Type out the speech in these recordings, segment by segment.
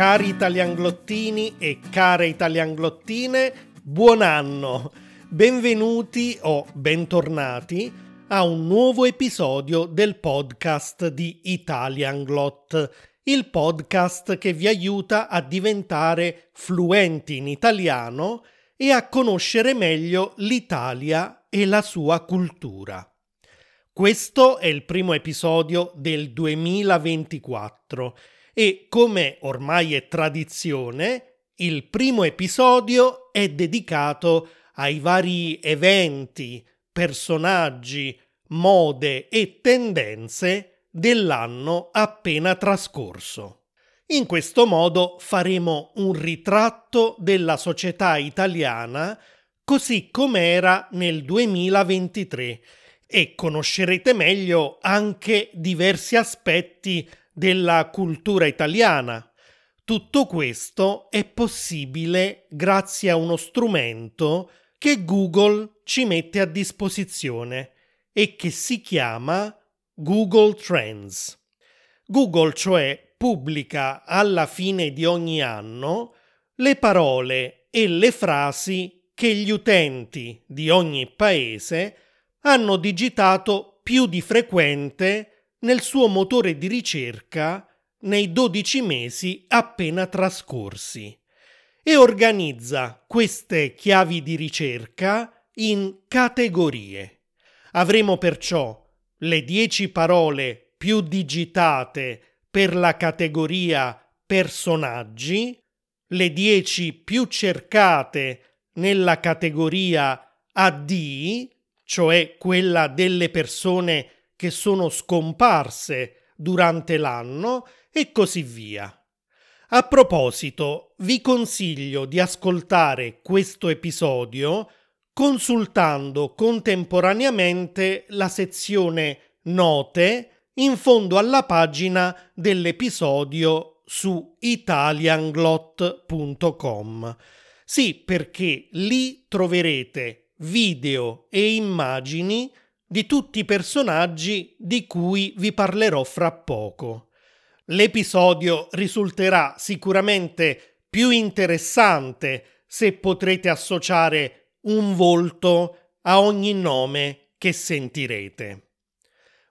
Cari italianglottini e care italianglottine, buon anno! Benvenuti o bentornati a un nuovo episodio del podcast di Italianglot, il podcast che vi aiuta a diventare fluenti in italiano e a conoscere meglio l'Italia e la sua cultura. Questo è il primo episodio del 2024 e, come ormai è tradizione, il primo episodio è dedicato ai vari eventi, personaggi, mode e tendenze dell'anno appena trascorso. In questo modo faremo un ritratto della società italiana così com'era nel 2023 e conoscerete meglio anche diversi aspetti della cultura italiana. Tutto questo è possibile grazie a uno strumento che Google ci mette a disposizione e che si chiama Google Trends. Google cioè pubblica alla fine di ogni anno le parole e le frasi che gli utenti di ogni paese hanno digitato più di frequente nel suo motore di ricerca nei 12 mesi appena trascorsi e organizza queste chiavi di ricerca in categorie. Avremo perciò le 10 parole più digitate per la categoria personaggi, le 10 più cercate nella categoria AD, cioè quella delle persone che sono scomparse durante l'anno e così via. A proposito, vi consiglio di ascoltare questo episodio consultando contemporaneamente la sezione Note in fondo alla pagina dell'episodio su italianglot.com. Sì, perché lì troverete video e immagini di tutti i personaggi di cui vi parlerò fra poco. L'episodio risulterà sicuramente più interessante se potrete associare un volto a ogni nome che sentirete.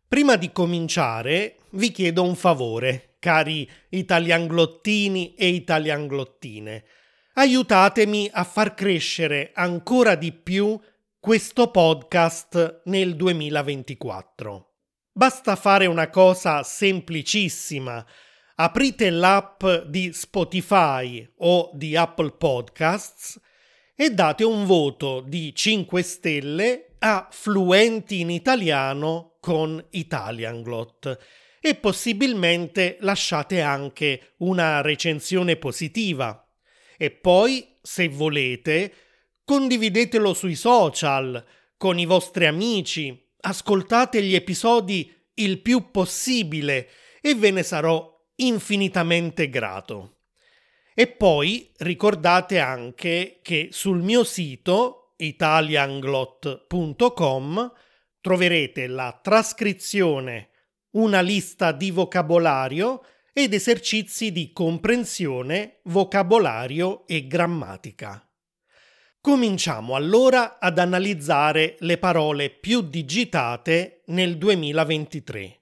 Prima di cominciare vi chiedo un favore, cari italianglottini e italianglottine aiutatemi a far crescere ancora di più questo podcast nel 2024. Basta fare una cosa semplicissima. Aprite l'app di Spotify o di Apple Podcasts e date un voto di 5 stelle a Fluenti in Italiano con Italianglot e possibilmente lasciate anche una recensione positiva e poi, se volete, condividetelo sui social, con i vostri amici, ascoltate gli episodi il più possibile e ve ne sarò infinitamente grato. E poi ricordate anche che sul mio sito italianglot.com troverete la trascrizione, una lista di vocabolario ed esercizi di comprensione, vocabolario e grammatica. Cominciamo allora ad analizzare le parole più digitate nel 2023.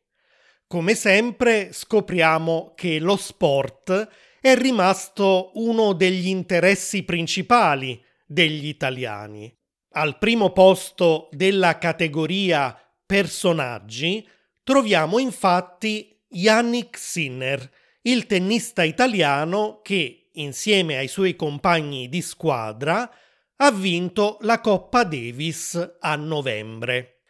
Come sempre scopriamo che lo sport è rimasto uno degli interessi principali degli italiani. Al primo posto della categoria personaggi troviamo infatti Yannick Sinner, il tennista italiano che, insieme ai suoi compagni di squadra, ha vinto la Coppa Davis a novembre.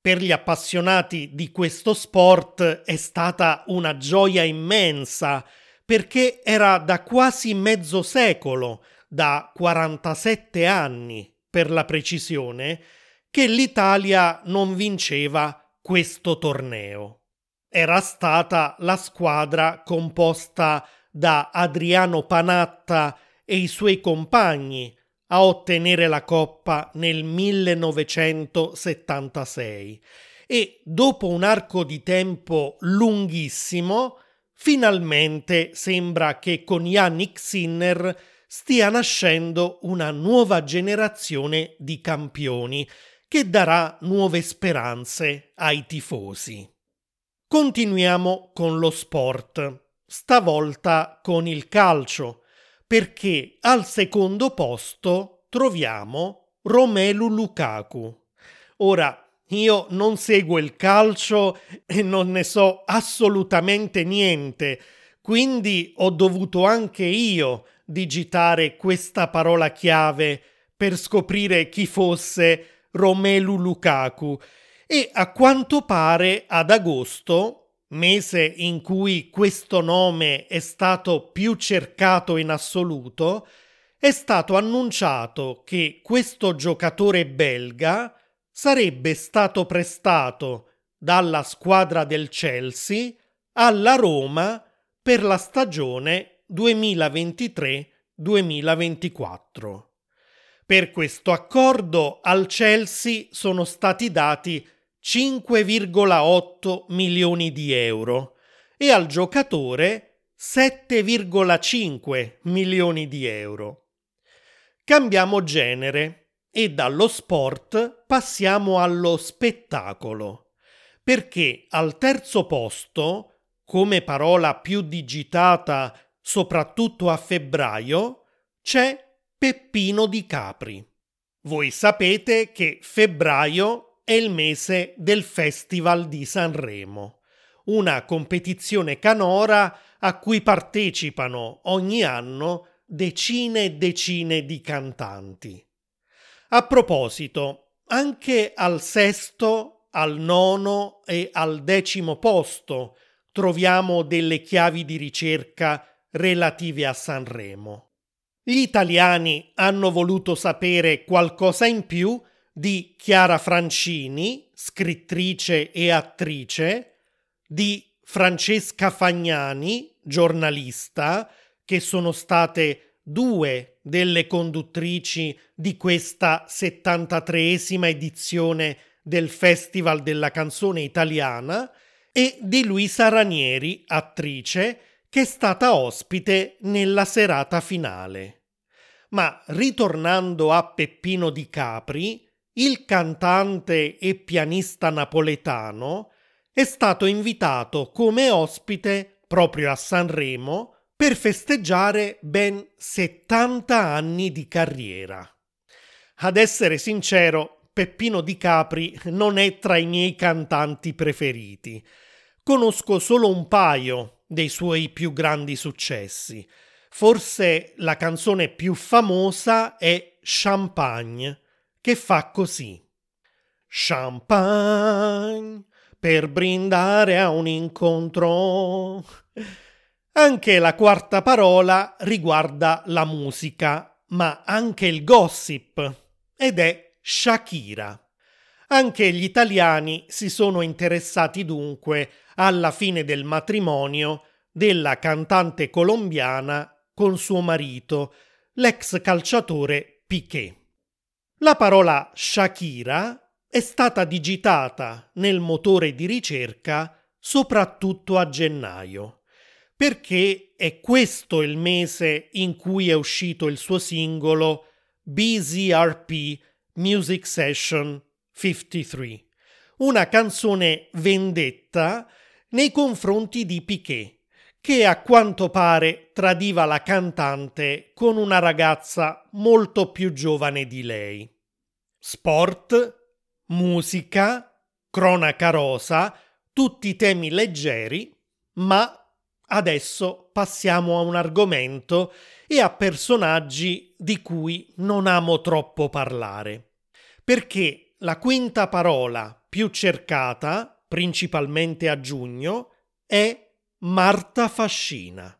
Per gli appassionati di questo sport è stata una gioia immensa perché era da quasi mezzo secolo, da 47 anni per la precisione, che l'Italia non vinceva questo torneo era stata la squadra composta da Adriano Panatta e i suoi compagni a ottenere la coppa nel 1976 e dopo un arco di tempo lunghissimo finalmente sembra che con Yannick Sinner stia nascendo una nuova generazione di campioni che darà nuove speranze ai tifosi. Continuiamo con lo sport, stavolta con il calcio, perché al secondo posto troviamo Romelu Lukaku. Ora, io non seguo il calcio e non ne so assolutamente niente, quindi ho dovuto anche io digitare questa parola chiave per scoprire chi fosse Romelu Lukaku e a quanto pare ad agosto, mese in cui questo nome è stato più cercato in assoluto, è stato annunciato che questo giocatore belga sarebbe stato prestato dalla squadra del Chelsea alla Roma per la stagione 2023-2024. Per questo accordo al Chelsea sono stati dati 5,8 milioni di euro e al giocatore 7,5 milioni di euro. Cambiamo genere e dallo sport passiamo allo spettacolo, perché al terzo posto, come parola più digitata soprattutto a febbraio, c'è Peppino di Capri. Voi sapete che febbraio è il mese del Festival di Sanremo, una competizione canora a cui partecipano ogni anno decine e decine di cantanti. A proposito, anche al sesto, al nono e al decimo posto troviamo delle chiavi di ricerca relative a Sanremo. Gli italiani hanno voluto sapere qualcosa in più di Chiara Francini, scrittrice e attrice, di Francesca Fagnani, giornalista, che sono state due delle conduttrici di questa 73esima edizione del Festival della canzone italiana e di Luisa Ranieri, attrice, che è stata ospite nella serata finale. Ma ritornando a Peppino di Capri, il cantante e pianista napoletano è stato invitato come ospite proprio a Sanremo per festeggiare ben 70 anni di carriera. Ad essere sincero, Peppino Di Capri non è tra i miei cantanti preferiti. Conosco solo un paio dei suoi più grandi successi. Forse la canzone più famosa è Champagne, che fa così. Champagne per brindare a un incontro. Anche la quarta parola riguarda la musica, ma anche il gossip, ed è Shakira. Anche gli italiani si sono interessati dunque alla fine del matrimonio della cantante colombiana con suo marito, l'ex calciatore Piquet. La parola Shakira è stata digitata nel motore di ricerca soprattutto a gennaio perché è questo il mese in cui è uscito il suo singolo BZRP Music Session 53, una canzone vendetta nei confronti di Piquet, che a quanto pare tradiva la cantante con una ragazza molto più giovane di lei. Sport, musica, cronaca rosa, tutti temi leggeri, ma Adesso passiamo a un argomento e a personaggi di cui non amo troppo parlare. Perché la quinta parola più cercata, principalmente a giugno, è Marta Fascina.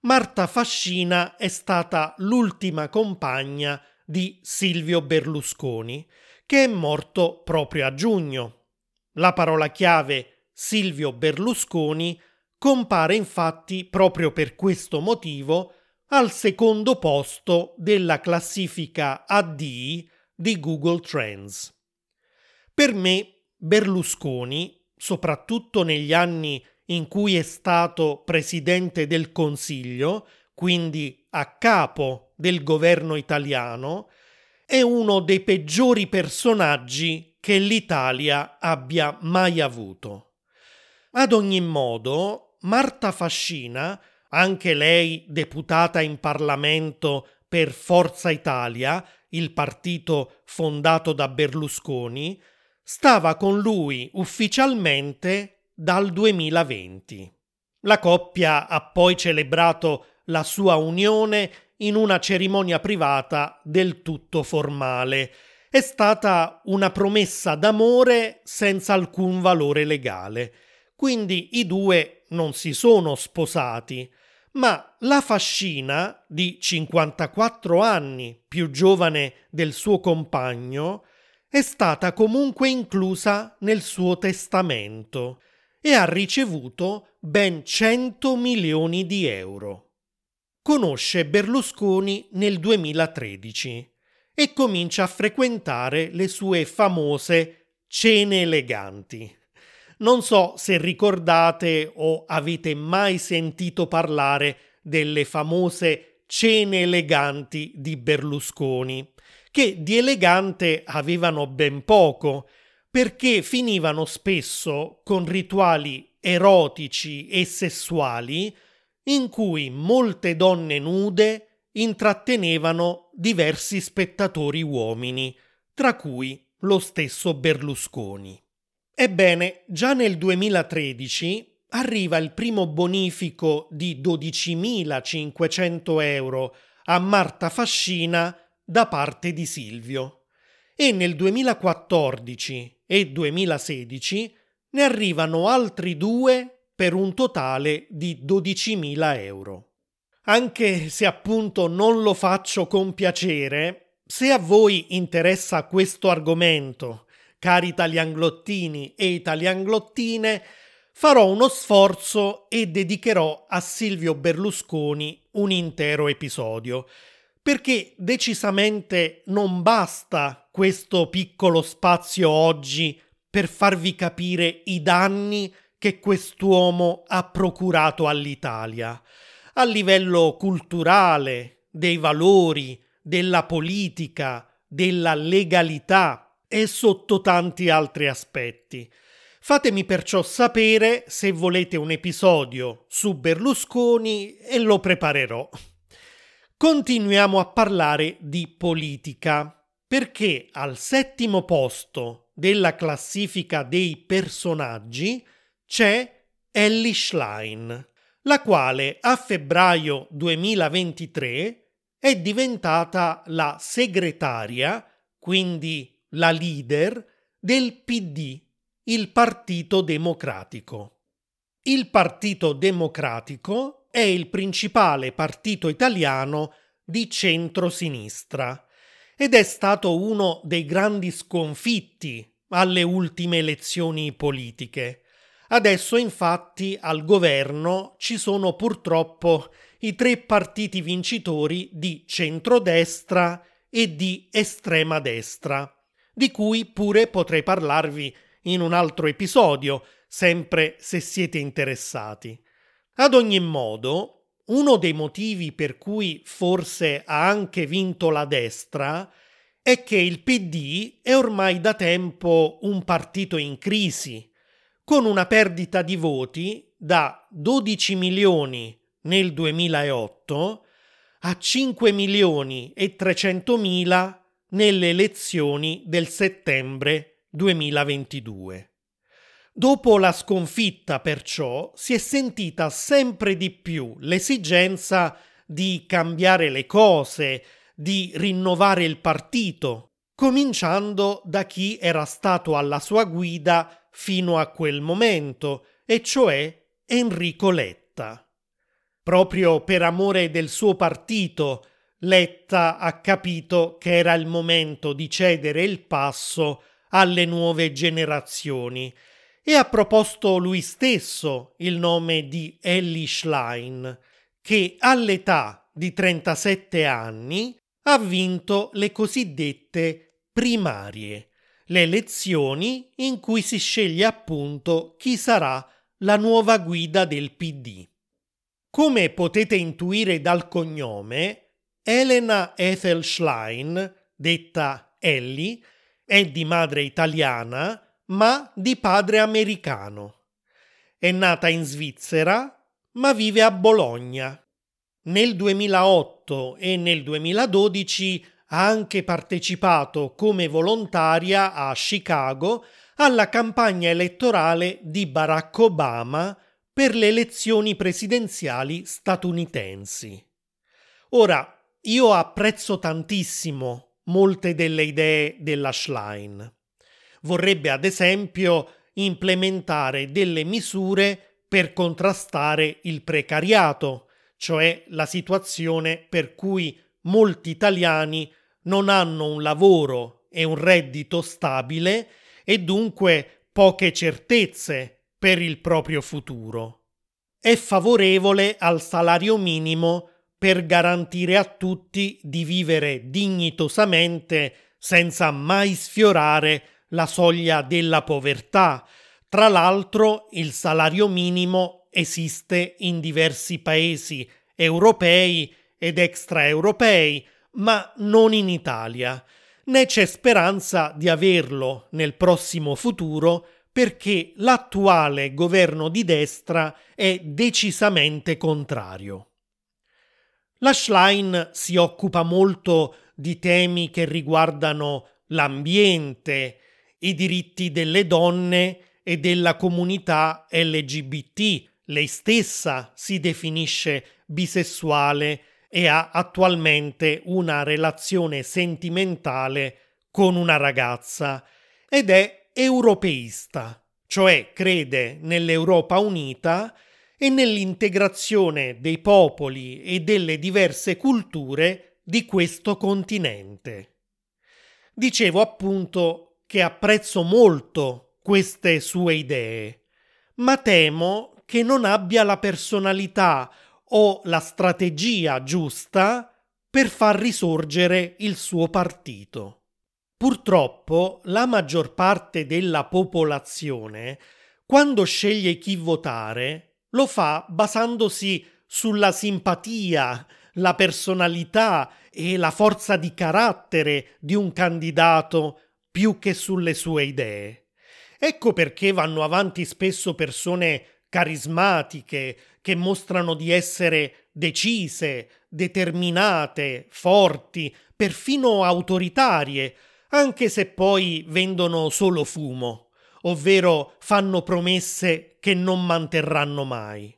Marta Fascina è stata l'ultima compagna di Silvio Berlusconi, che è morto proprio a giugno. La parola chiave Silvio Berlusconi compare infatti proprio per questo motivo al secondo posto della classifica AD di Google Trends. Per me Berlusconi, soprattutto negli anni in cui è stato presidente del Consiglio, quindi a capo del governo italiano, è uno dei peggiori personaggi che l'Italia abbia mai avuto. Ad ogni modo, Marta Fascina, anche lei deputata in Parlamento per Forza Italia, il partito fondato da Berlusconi, stava con lui ufficialmente dal 2020. La coppia ha poi celebrato la sua unione in una cerimonia privata del tutto formale. È stata una promessa d'amore senza alcun valore legale. Quindi i due non si sono sposati, ma la fascina, di 54 anni più giovane del suo compagno, è stata comunque inclusa nel suo testamento e ha ricevuto ben 100 milioni di euro conosce Berlusconi nel 2013 e comincia a frequentare le sue famose cene eleganti. Non so se ricordate o avete mai sentito parlare delle famose cene eleganti di Berlusconi, che di elegante avevano ben poco, perché finivano spesso con rituali erotici e sessuali in cui molte donne nude intrattenevano diversi spettatori uomini, tra cui lo stesso Berlusconi. Ebbene, già nel 2013 arriva il primo bonifico di 12.500 euro a Marta Fascina da parte di Silvio e nel 2014 e 2016 ne arrivano altri due per un totale di 12.000 euro. Anche se appunto non lo faccio con piacere, se a voi interessa questo argomento, cari italianglottini e italianglottine, farò uno sforzo e dedicherò a Silvio Berlusconi un intero episodio, perché decisamente non basta questo piccolo spazio oggi per farvi capire i danni che quest'uomo ha procurato all'Italia, a livello culturale, dei valori, della politica, della legalità e sotto tanti altri aspetti. Fatemi perciò sapere se volete un episodio su Berlusconi e lo preparerò. Continuiamo a parlare di politica, perché al settimo posto della classifica dei personaggi c'è Ellie Schlein, la quale a febbraio 2023 è diventata la segretaria, quindi la leader, del PD, il Partito Democratico. Il Partito Democratico è il principale partito italiano di centro-sinistra ed è stato uno dei grandi sconfitti alle ultime elezioni politiche Adesso infatti al governo ci sono purtroppo i tre partiti vincitori di centrodestra e di estrema destra, di cui pure potrei parlarvi in un altro episodio, sempre se siete interessati. Ad ogni modo, uno dei motivi per cui forse ha anche vinto la destra è che il PD è ormai da tempo un partito in crisi con una perdita di voti da 12 milioni nel 2008 a 5 milioni e 300 mila nelle elezioni del settembre 2022. Dopo la sconfitta, perciò, si è sentita sempre di più l'esigenza di cambiare le cose, di rinnovare il partito, cominciando da chi era stato alla sua guida fino a quel momento, e cioè Enrico Letta. Proprio per amore del suo partito, Letta ha capito che era il momento di cedere il passo alle nuove generazioni e ha proposto lui stesso il nome di Ellie Schlein, che all'età di 37 anni ha vinto le cosiddette primarie le elezioni in cui si sceglie appunto chi sarà la nuova guida del PD. Come potete intuire dal cognome, Elena Ethel Schlein, detta Ellie, è di madre italiana ma di padre americano. È nata in Svizzera ma vive a Bologna. Nel 2008 e nel 2012 ha anche partecipato come volontaria a Chicago alla campagna elettorale di Barack Obama per le elezioni presidenziali statunitensi. Ora, io apprezzo tantissimo molte delle idee della Schlein. Vorrebbe ad esempio implementare delle misure per contrastare il precariato, cioè la situazione per cui molti italiani non hanno un lavoro e un reddito stabile e dunque poche certezze per il proprio futuro. È favorevole al salario minimo per garantire a tutti di vivere dignitosamente senza mai sfiorare la soglia della povertà. Tra l'altro il salario minimo esiste in diversi paesi europei ed extraeuropei, ma non in Italia, né c'è speranza di averlo nel prossimo futuro perché l'attuale governo di destra è decisamente contrario. La Schlein si occupa molto di temi che riguardano l'ambiente, i diritti delle donne e della comunità LGBT. Lei stessa si definisce bisessuale e ha attualmente una relazione sentimentale con una ragazza ed è europeista, cioè crede nell'Europa unita e nell'integrazione dei popoli e delle diverse culture di questo continente. Dicevo appunto che apprezzo molto queste sue idee, ma temo che non abbia la personalità o la strategia giusta per far risorgere il suo partito. Purtroppo la maggior parte della popolazione, quando sceglie chi votare, lo fa basandosi sulla simpatia, la personalità e la forza di carattere di un candidato più che sulle sue idee. Ecco perché vanno avanti spesso persone carismatiche, che mostrano di essere decise, determinate, forti, perfino autoritarie, anche se poi vendono solo fumo, ovvero fanno promesse che non manterranno mai.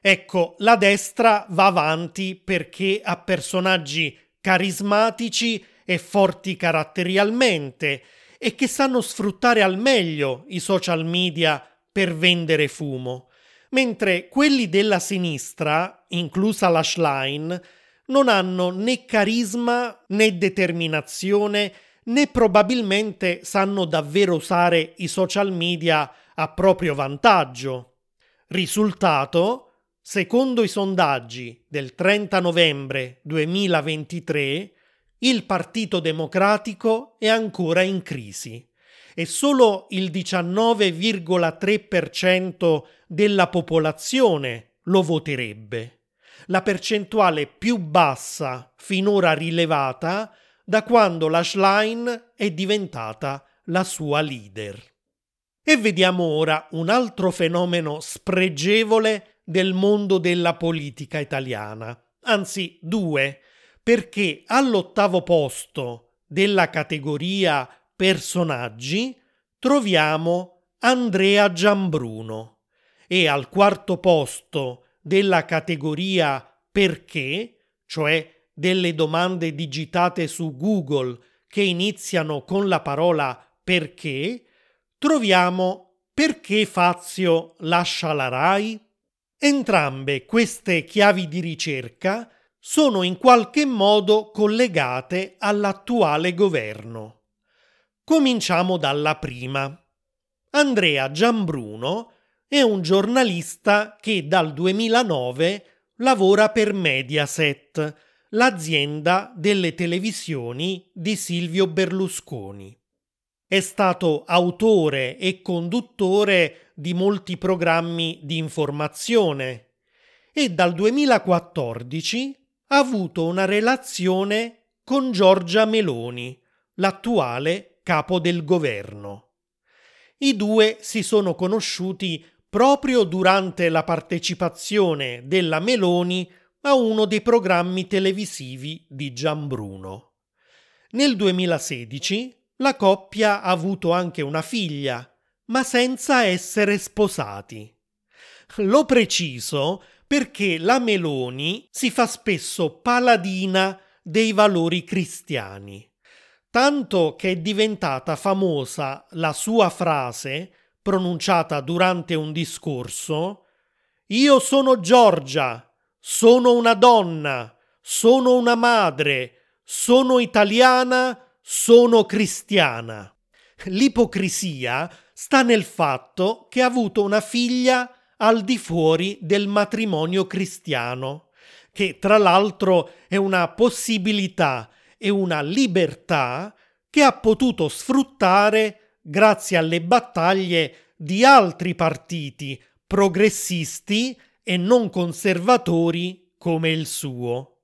Ecco, la destra va avanti perché ha personaggi carismatici e forti caratterialmente e che sanno sfruttare al meglio i social media per vendere fumo mentre quelli della sinistra, inclusa la Schlein, non hanno né carisma né determinazione né probabilmente sanno davvero usare i social media a proprio vantaggio. Risultato, secondo i sondaggi del 30 novembre 2023, il Partito Democratico è ancora in crisi e solo il 19,3% della popolazione lo voterebbe, la percentuale più bassa finora rilevata da quando la Schlein è diventata la sua leader. E vediamo ora un altro fenomeno spregevole del mondo della politica italiana, anzi due, perché all'ottavo posto della categoria personaggi troviamo Andrea Giambruno e al quarto posto della categoria perché, cioè delle domande digitate su Google che iniziano con la parola perché, troviamo perché Fazio lascia la RAI? Entrambe queste chiavi di ricerca sono in qualche modo collegate all'attuale governo. Cominciamo dalla prima. Andrea Giambruno è un giornalista che dal 2009 lavora per Mediaset, l'azienda delle televisioni di Silvio Berlusconi. È stato autore e conduttore di molti programmi di informazione e dal 2014 ha avuto una relazione con Giorgia Meloni, l'attuale capo del governo. I due si sono conosciuti proprio durante la partecipazione della Meloni a uno dei programmi televisivi di Gianbruno. Nel 2016 la coppia ha avuto anche una figlia, ma senza essere sposati. Lo preciso perché la Meloni si fa spesso paladina dei valori cristiani, tanto che è diventata famosa la sua frase pronunciata durante un discorso Io sono Giorgia, sono una donna, sono una madre, sono italiana, sono cristiana. L'ipocrisia sta nel fatto che ha avuto una figlia al di fuori del matrimonio cristiano, che tra l'altro è una possibilità e una libertà che ha potuto sfruttare grazie alle battaglie di altri partiti progressisti e non conservatori come il suo.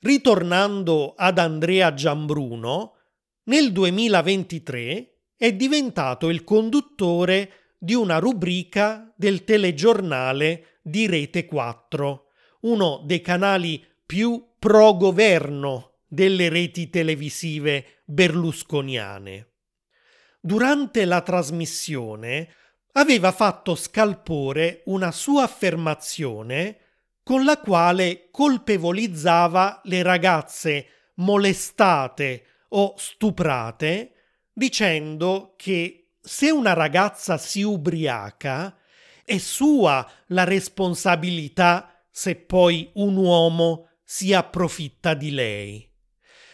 Ritornando ad Andrea Giambruno, nel 2023 è diventato il conduttore di una rubrica del telegiornale di Rete 4, uno dei canali più pro governo delle reti televisive berlusconiane. Durante la trasmissione aveva fatto scalpore una sua affermazione con la quale colpevolizzava le ragazze molestate o stuprate dicendo che se una ragazza si ubriaca, è sua la responsabilità se poi un uomo si approfitta di lei.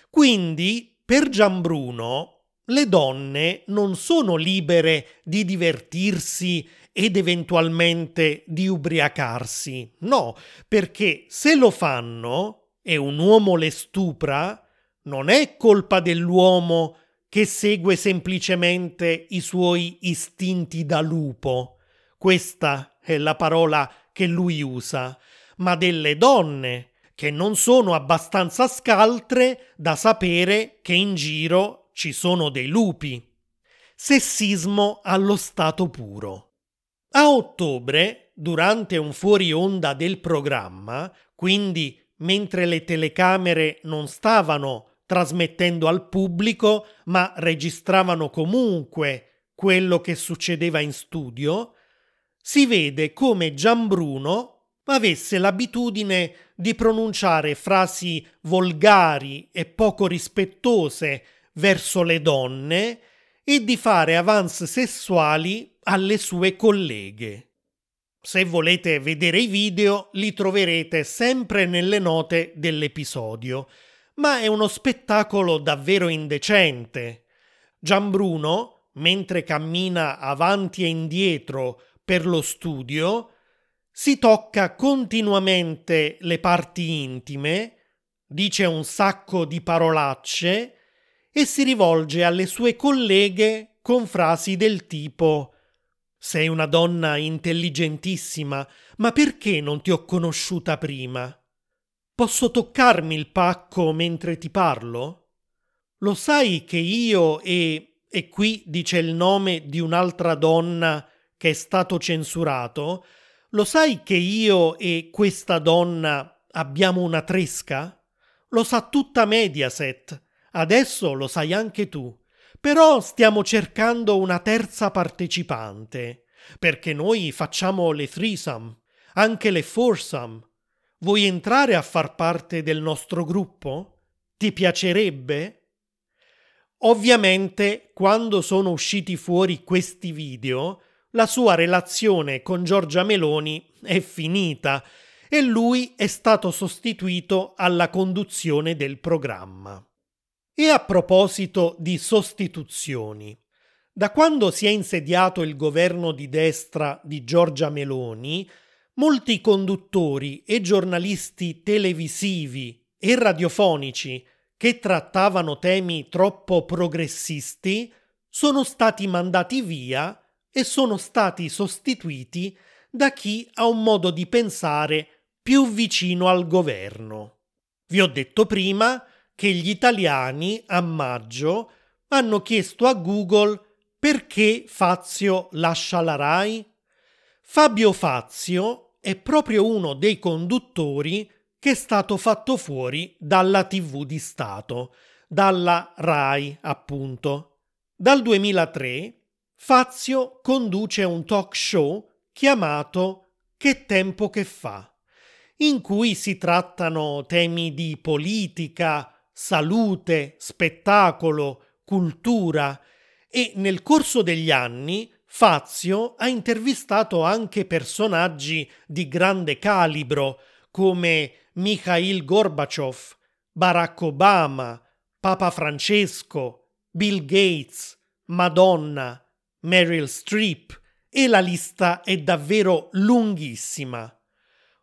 Quindi, per Gianbruno, le donne non sono libere di divertirsi ed eventualmente di ubriacarsi. No, perché se lo fanno e un uomo le stupra, non è colpa dell'uomo che segue semplicemente i suoi istinti da lupo. Questa è la parola che lui usa, ma delle donne che non sono abbastanza scaltre da sapere che in giro ci sono dei lupi. Sessismo allo stato puro. A ottobre, durante un fuori onda del programma, quindi mentre le telecamere non stavano trasmettendo al pubblico, ma registravano comunque quello che succedeva in studio, si vede come Gianbruno avesse l'abitudine di pronunciare frasi volgari e poco rispettose verso le donne e di fare avance sessuali alle sue colleghe. Se volete vedere i video li troverete sempre nelle note dell'episodio ma è uno spettacolo davvero indecente. Gianbruno, mentre cammina avanti e indietro per lo studio, si tocca continuamente le parti intime, dice un sacco di parolacce e si rivolge alle sue colleghe con frasi del tipo Sei una donna intelligentissima, ma perché non ti ho conosciuta prima? Posso toccarmi il pacco mentre ti parlo? Lo sai che io e... e qui dice il nome di un'altra donna che è stato censurato. Lo sai che io e questa donna abbiamo una tresca? Lo sa tutta Mediaset. Adesso lo sai anche tu. Però stiamo cercando una terza partecipante, perché noi facciamo le threesome, anche le foursome, Vuoi entrare a far parte del nostro gruppo? Ti piacerebbe? Ovviamente, quando sono usciti fuori questi video, la sua relazione con Giorgia Meloni è finita e lui è stato sostituito alla conduzione del programma. E a proposito di sostituzioni, da quando si è insediato il governo di destra di Giorgia Meloni, molti conduttori e giornalisti televisivi e radiofonici che trattavano temi troppo progressisti sono stati mandati via e sono stati sostituiti da chi ha un modo di pensare più vicino al governo. Vi ho detto prima che gli italiani a maggio hanno chiesto a Google perché Fazio lascia la RAI. Fabio Fazio è proprio uno dei conduttori che è stato fatto fuori dalla TV di Stato, dalla RAI appunto. Dal 2003 Fazio conduce un talk show chiamato Che tempo che fa, in cui si trattano temi di politica, salute, spettacolo, cultura e nel corso degli anni Fazio ha intervistato anche personaggi di grande calibro come Mikhail Gorbaciov, Barack Obama, Papa Francesco, Bill Gates, Madonna, Meryl Streep e la lista è davvero lunghissima.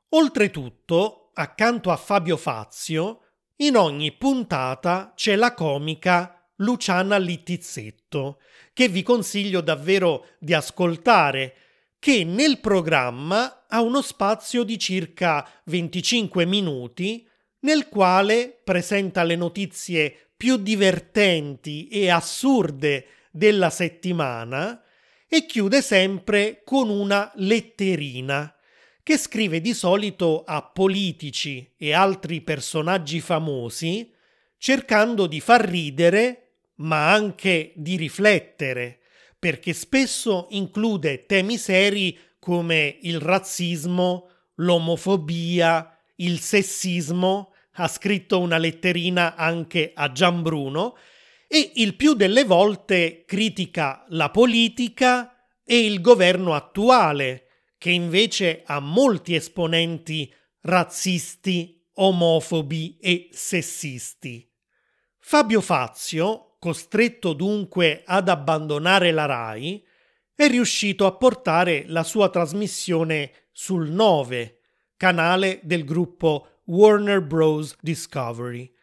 Oltretutto, accanto a Fabio Fazio, in ogni puntata c'è la comica Luciana Littizzetto, che vi consiglio davvero di ascoltare, che nel programma ha uno spazio di circa 25 minuti nel quale presenta le notizie più divertenti e assurde della settimana e chiude sempre con una letterina che scrive di solito a politici e altri personaggi famosi cercando di far ridere ma anche di riflettere perché spesso include temi seri come il razzismo, l'omofobia, il sessismo, ha scritto una letterina anche a Gianbruno e il più delle volte critica la politica e il governo attuale, che invece ha molti esponenti razzisti, omofobi e sessisti. Fabio Fazio, costretto dunque ad abbandonare la RAI, è riuscito a portare la sua trasmissione sul 9, canale del gruppo Warner Bros. Discovery.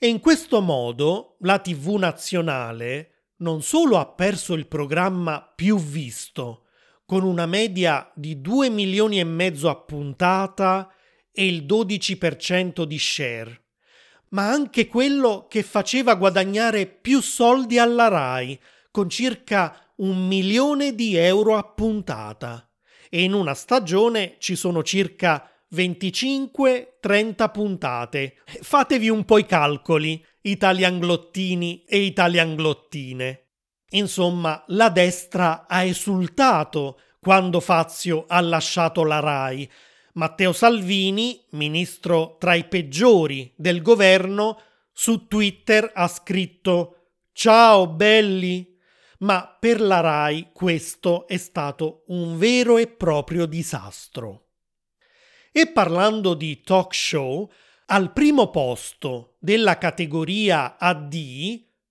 E in questo modo la TV nazionale non solo ha perso il programma più visto, con una media di 2 milioni e mezzo a puntata e il 12% di share, ma anche quello che faceva guadagnare più soldi alla RAI, con circa un milione di euro a puntata. E in una stagione ci sono circa 25-30 puntate. Fatevi un po' i calcoli, italianglottini e italianglottine. Insomma, la destra ha esultato quando Fazio ha lasciato la RAI. Matteo Salvini, ministro tra i peggiori del governo, su Twitter ha scritto Ciao belli! Ma per la RAI questo è stato un vero e proprio disastro. E parlando di talk show, al primo posto della categoria AD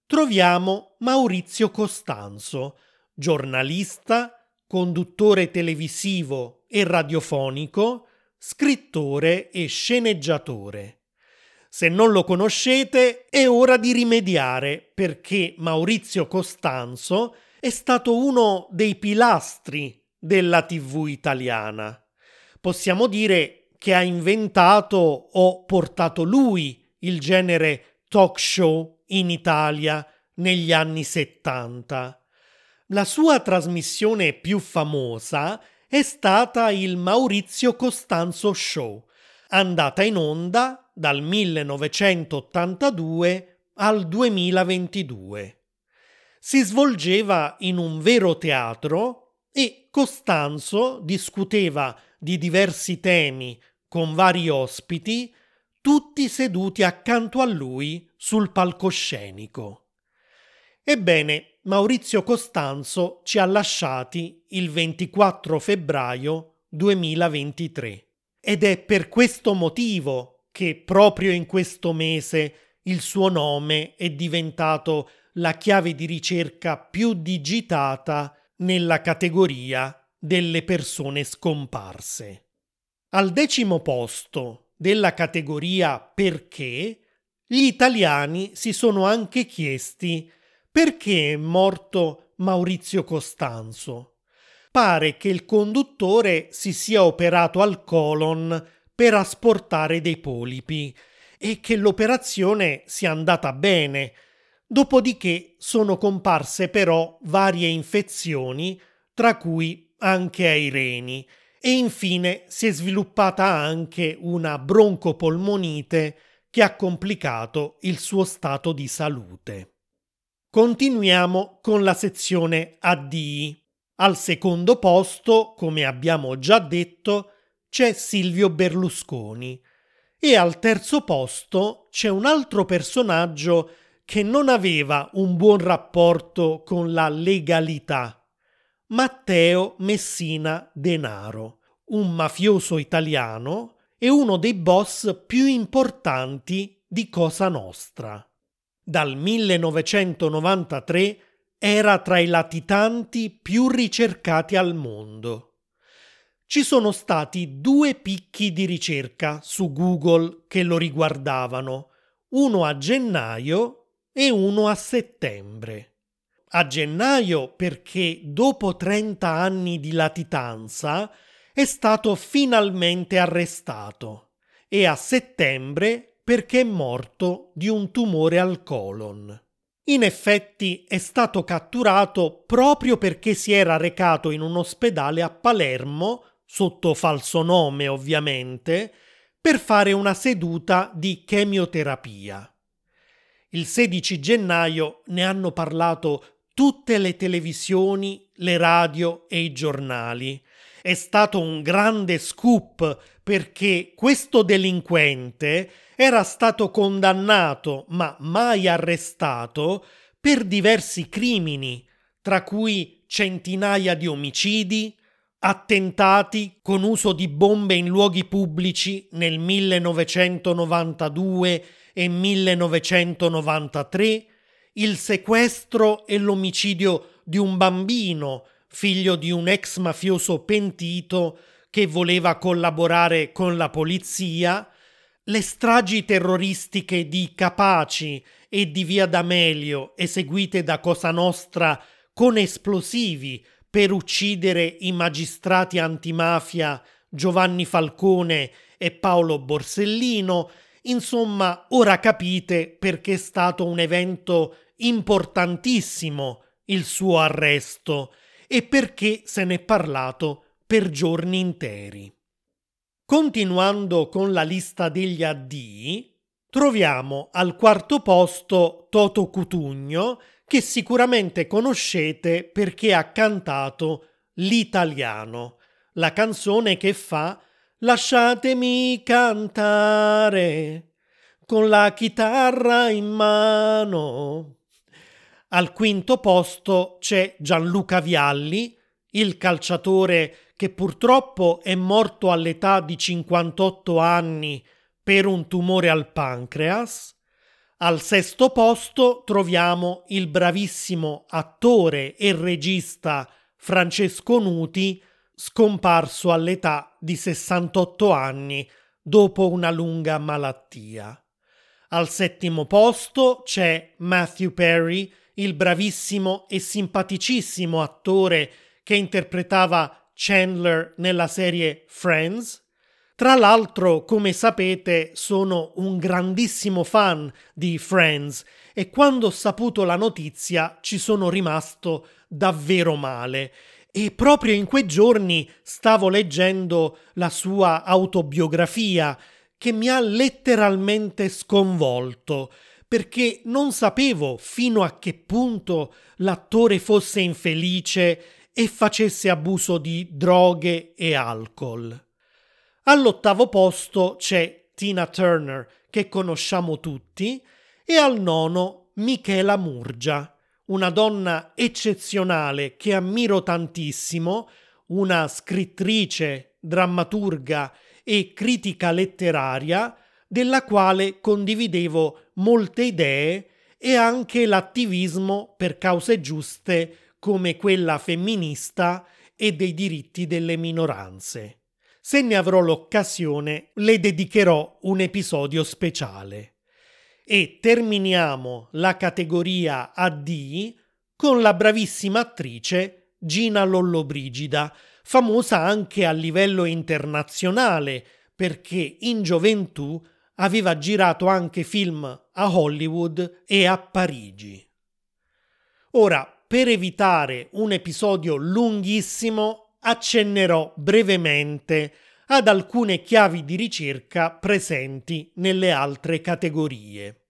troviamo Maurizio Costanzo, giornalista, conduttore televisivo e radiofonico, scrittore e sceneggiatore. Se non lo conoscete, è ora di rimediare perché Maurizio Costanzo è stato uno dei pilastri della TV italiana possiamo dire che ha inventato o portato lui il genere talk show in Italia negli anni 70. La sua trasmissione più famosa è stata il Maurizio Costanzo Show, andata in onda dal 1982 al 2022. Si svolgeva in un vero teatro e Costanzo discuteva di diversi temi con vari ospiti, tutti seduti accanto a lui sul palcoscenico. Ebbene, Maurizio Costanzo ci ha lasciati il 24 febbraio 2023 ed è per questo motivo che proprio in questo mese il suo nome è diventato la chiave di ricerca più digitata nella categoria delle persone scomparse. Al decimo posto della categoria perché, gli italiani si sono anche chiesti perché è morto Maurizio Costanzo. pare che il conduttore si sia operato al colon per asportare dei polipi e che l'operazione sia andata bene. Dopodiché sono comparse però varie infezioni, tra cui anche ai reni, e infine si è sviluppata anche una broncopolmonite che ha complicato il suo stato di salute. Continuiamo con la sezione ADI. Al secondo posto, come abbiamo già detto, c'è Silvio Berlusconi e al terzo posto c'è un altro personaggio che non aveva un buon rapporto con la legalità. Matteo Messina Denaro, un mafioso italiano e uno dei boss più importanti di Cosa Nostra. Dal 1993 era tra i latitanti più ricercati al mondo. Ci sono stati due picchi di ricerca su Google che lo riguardavano, uno a gennaio e uno a settembre. A gennaio perché dopo 30 anni di latitanza è stato finalmente arrestato e a settembre perché è morto di un tumore al colon. In effetti è stato catturato proprio perché si era recato in un ospedale a Palermo, sotto falso nome ovviamente, per fare una seduta di chemioterapia. Il 16 gennaio ne hanno parlato tutte le televisioni, le radio e i giornali è stato un grande scoop perché questo delinquente era stato condannato ma mai arrestato per diversi crimini, tra cui centinaia di omicidi, attentati con uso di bombe in luoghi pubblici nel 1992 e 1993, il sequestro e l'omicidio di un bambino figlio di un ex mafioso pentito che voleva collaborare con la polizia, le stragi terroristiche di Capaci e di Via D'Amelio eseguite da Cosa Nostra con esplosivi per uccidere i magistrati antimafia Giovanni Falcone e Paolo Borsellino, insomma, ora capite perché è stato un evento importantissimo il suo arresto e perché se n'è parlato per giorni interi. Continuando con la lista degli addii, troviamo al quarto posto Toto Cutugno, che sicuramente conoscete perché ha cantato L'italiano, la canzone che fa Lasciatemi cantare con la chitarra in mano. Al quinto posto c'è Gianluca Vialli, il calciatore che purtroppo è morto all'età di 58 anni per un tumore al pancreas. Al sesto posto troviamo il bravissimo attore e regista Francesco Nuti, scomparso all'età di 68 anni dopo una lunga malattia. Al settimo posto c'è Matthew Perry, il bravissimo e simpaticissimo attore che interpretava Chandler nella serie Friends. Tra l'altro, come sapete, sono un grandissimo fan di Friends e quando ho saputo la notizia ci sono rimasto davvero male. E proprio in quei giorni stavo leggendo la sua autobiografia che mi ha letteralmente sconvolto perché non sapevo fino a che punto l'attore fosse infelice e facesse abuso di droghe e alcol. All'ottavo posto c'è Tina Turner, che conosciamo tutti, e al nono Michela Murgia, una donna eccezionale che ammiro tantissimo, una scrittrice, drammaturga e critica letteraria, della quale condividevo molte idee e anche l'attivismo per cause giuste come quella femminista e dei diritti delle minoranze. Se ne avrò l'occasione, le dedicherò un episodio speciale. E terminiamo la categoria AD con la bravissima attrice Gina Lollobrigida, famosa anche a livello internazionale perché in gioventù aveva girato anche film a Hollywood e a Parigi. Ora, per evitare un episodio lunghissimo, accennerò brevemente ad alcune chiavi di ricerca presenti nelle altre categorie.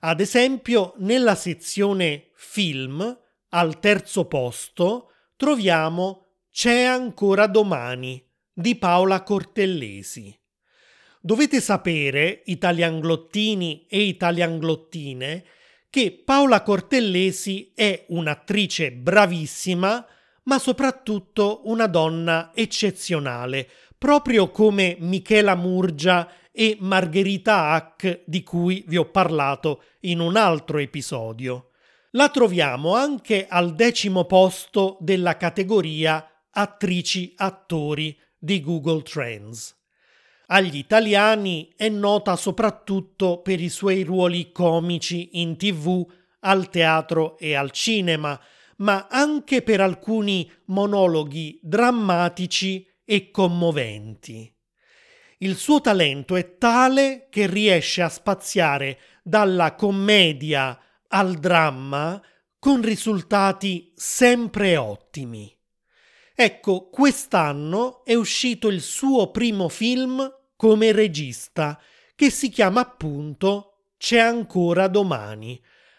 Ad esempio, nella sezione film, al terzo posto, troviamo C'è ancora domani di Paola Cortellesi. Dovete sapere, italianglottini e italianglottine, che Paola Cortellesi è un'attrice bravissima, ma soprattutto una donna eccezionale, proprio come Michela Murgia e Margherita Hack di cui vi ho parlato in un altro episodio. La troviamo anche al decimo posto della categoria attrici-attori di Google Trends. Agli italiani è nota soprattutto per i suoi ruoli comici in tv, al teatro e al cinema, ma anche per alcuni monologhi drammatici e commoventi. Il suo talento è tale che riesce a spaziare dalla commedia al dramma con risultati sempre ottimi. Ecco, quest'anno è uscito il suo primo film come regista, che si chiama appunto C'è ancora domani,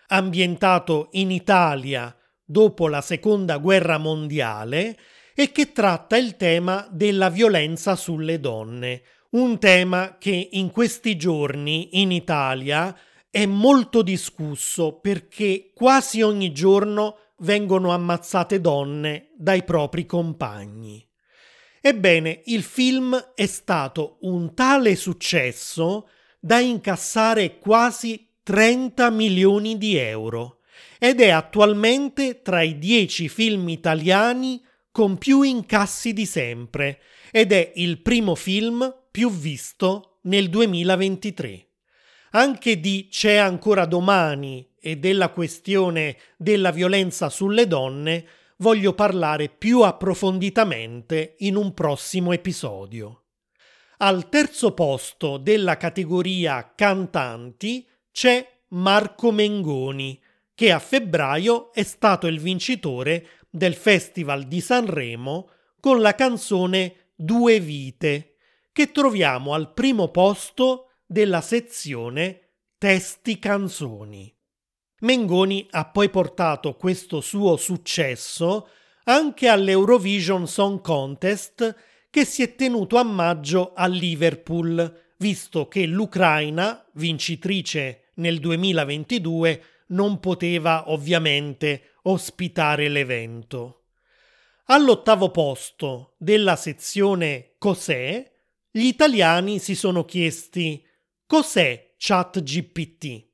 ambientato in Italia dopo la seconda guerra mondiale e che tratta il tema della violenza sulle donne, un tema che in questi giorni in Italia è molto discusso perché quasi ogni giorno vengono ammazzate donne dai propri compagni. Ebbene, il film è stato un tale successo da incassare quasi 30 milioni di euro ed è attualmente tra i 10 film italiani con più incassi di sempre ed è il primo film più visto nel 2023. Anche di C'è ancora domani e della questione della violenza sulle donne voglio parlare più approfonditamente in un prossimo episodio. Al terzo posto della categoria cantanti c'è Marco Mengoni, che a febbraio è stato il vincitore del Festival di Sanremo con la canzone Due vite, che troviamo al primo posto della sezione Testi canzoni. Mengoni ha poi portato questo suo successo anche all'Eurovision Song Contest che si è tenuto a maggio a Liverpool, visto che l'Ucraina, vincitrice nel 2022, non poteva ovviamente ospitare l'evento. All'ottavo posto della sezione Cos'è, gli italiani si sono chiesti cos'è ChatGPT?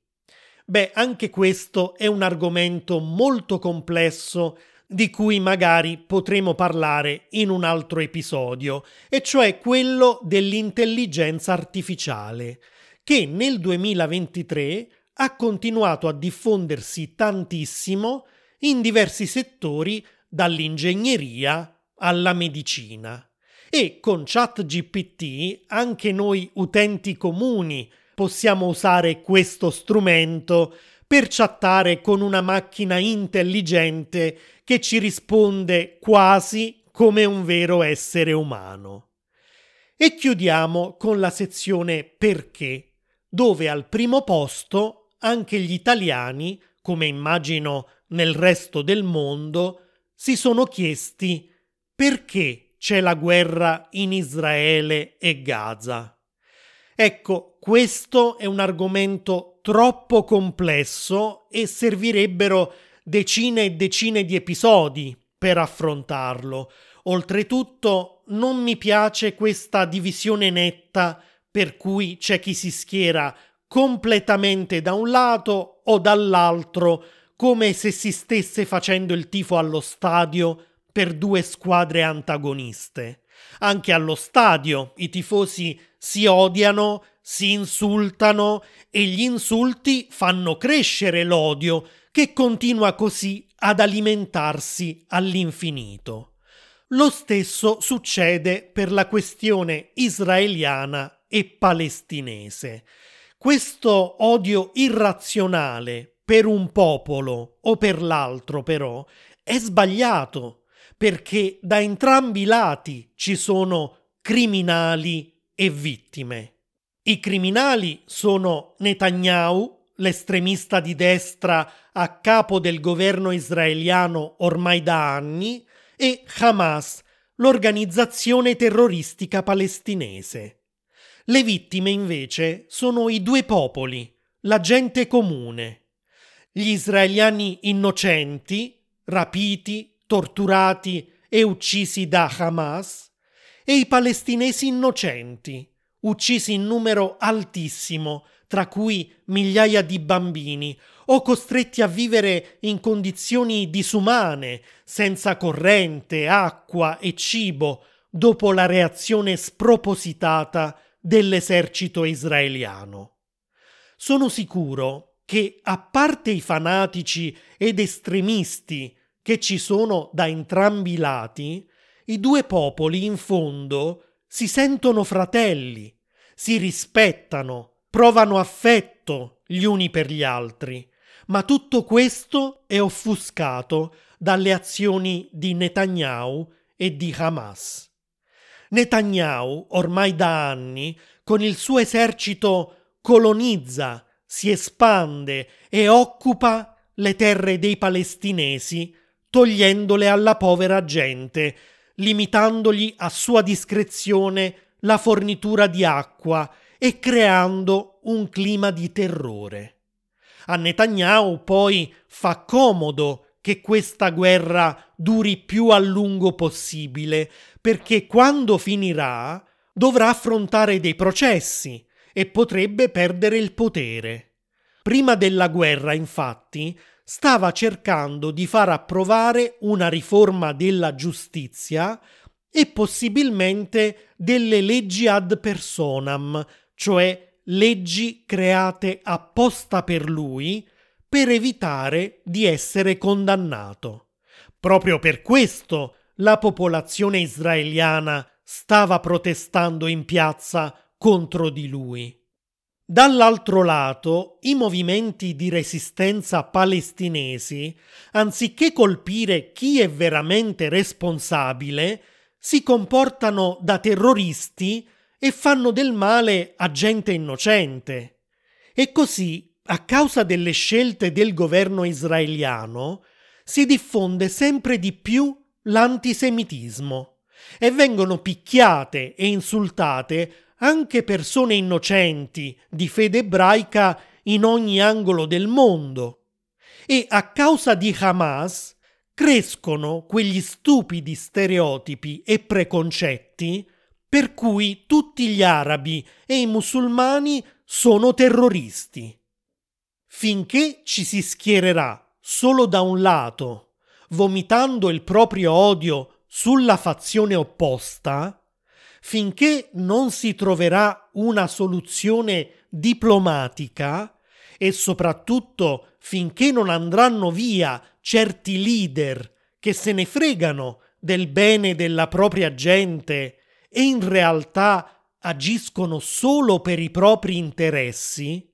Beh, anche questo è un argomento molto complesso di cui magari potremo parlare in un altro episodio, e cioè quello dell'intelligenza artificiale, che nel 2023 ha continuato a diffondersi tantissimo in diversi settori, dall'ingegneria alla medicina. E con ChatGPT anche noi utenti comuni possiamo usare questo strumento per chattare con una macchina intelligente che ci risponde quasi come un vero essere umano. E chiudiamo con la sezione perché, dove al primo posto anche gli italiani, come immagino nel resto del mondo, si sono chiesti perché c'è la guerra in Israele e Gaza. Ecco, questo è un argomento troppo complesso e servirebbero decine e decine di episodi per affrontarlo. Oltretutto non mi piace questa divisione netta per cui c'è chi si schiera completamente da un lato o dall'altro, come se si stesse facendo il tifo allo stadio per due squadre antagoniste. Anche allo stadio i tifosi si odiano, si insultano e gli insulti fanno crescere l'odio che continua così ad alimentarsi all'infinito. Lo stesso succede per la questione israeliana e palestinese. Questo odio irrazionale per un popolo o per l'altro, però, è sbagliato, perché da entrambi i lati ci sono criminali e vittime. I criminali sono Netanyahu, l'estremista di destra a capo del governo israeliano ormai da anni, e Hamas, l'organizzazione terroristica palestinese. Le vittime invece sono i due popoli, la gente comune. Gli israeliani innocenti, rapiti, torturati e uccisi da Hamas, e i palestinesi innocenti, uccisi in numero altissimo, tra cui migliaia di bambini, o costretti a vivere in condizioni disumane, senza corrente, acqua e cibo, dopo la reazione spropositata dell'esercito israeliano. Sono sicuro che, a parte i fanatici ed estremisti che ci sono da entrambi i lati, i due popoli in fondo si sentono fratelli, si rispettano, provano affetto gli uni per gli altri ma tutto questo è offuscato dalle azioni di Netanyahu e di Hamas. Netanyahu, ormai da anni, con il suo esercito colonizza, si espande e occupa le terre dei palestinesi, togliendole alla povera gente, limitandogli a sua discrezione la fornitura di acqua e creando un clima di terrore. A Netanyahu poi fa comodo che questa guerra duri più a lungo possibile, perché quando finirà dovrà affrontare dei processi e potrebbe perdere il potere. Prima della guerra, infatti, stava cercando di far approvare una riforma della giustizia e possibilmente delle leggi ad personam, cioè leggi create apposta per lui per evitare di essere condannato. Proprio per questo la popolazione israeliana stava protestando in piazza contro di lui. Dall'altro lato, i movimenti di resistenza palestinesi, anziché colpire chi è veramente responsabile, si comportano da terroristi e fanno del male a gente innocente. E così, a causa delle scelte del governo israeliano, si diffonde sempre di più l'antisemitismo e vengono picchiate e insultate anche persone innocenti di fede ebraica in ogni angolo del mondo. E a causa di Hamas crescono quegli stupidi stereotipi e preconcetti per cui tutti gli arabi e i musulmani sono terroristi. Finché ci si schiererà solo da un lato, vomitando il proprio odio sulla fazione opposta, finché non si troverà una soluzione diplomatica e soprattutto finché non andranno via certi leader che se ne fregano del bene della propria gente e in realtà agiscono solo per i propri interessi,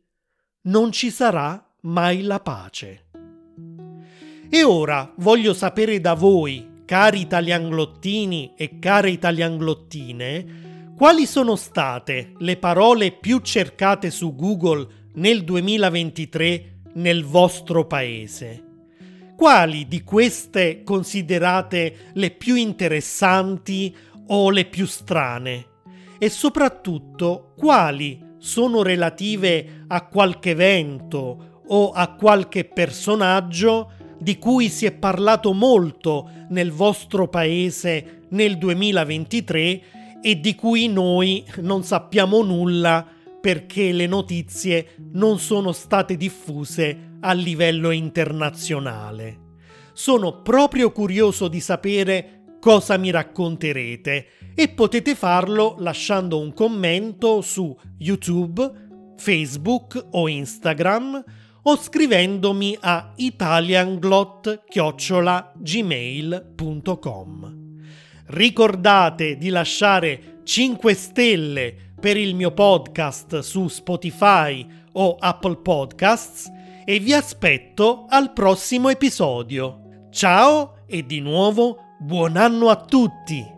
non ci sarà mai la pace. E ora voglio sapere da voi, cari italianglottini e care italianglottine, quali sono state le parole più cercate su Google nel 2023 nel vostro paese. Quali di queste considerate le più interessanti o le più strane e soprattutto quali sono relative a qualche evento o a qualche personaggio di cui si è parlato molto nel vostro paese nel 2023 e di cui noi non sappiamo nulla perché le notizie non sono state diffuse a livello internazionale. Sono proprio curioso di sapere cosa mi racconterete e potete farlo lasciando un commento su YouTube, Facebook o Instagram o scrivendomi a italianglot-gmail.com. Ricordate di lasciare 5 stelle per il mio podcast su Spotify o Apple Podcasts e vi aspetto al prossimo episodio. Ciao e di nuovo buon anno a tutti!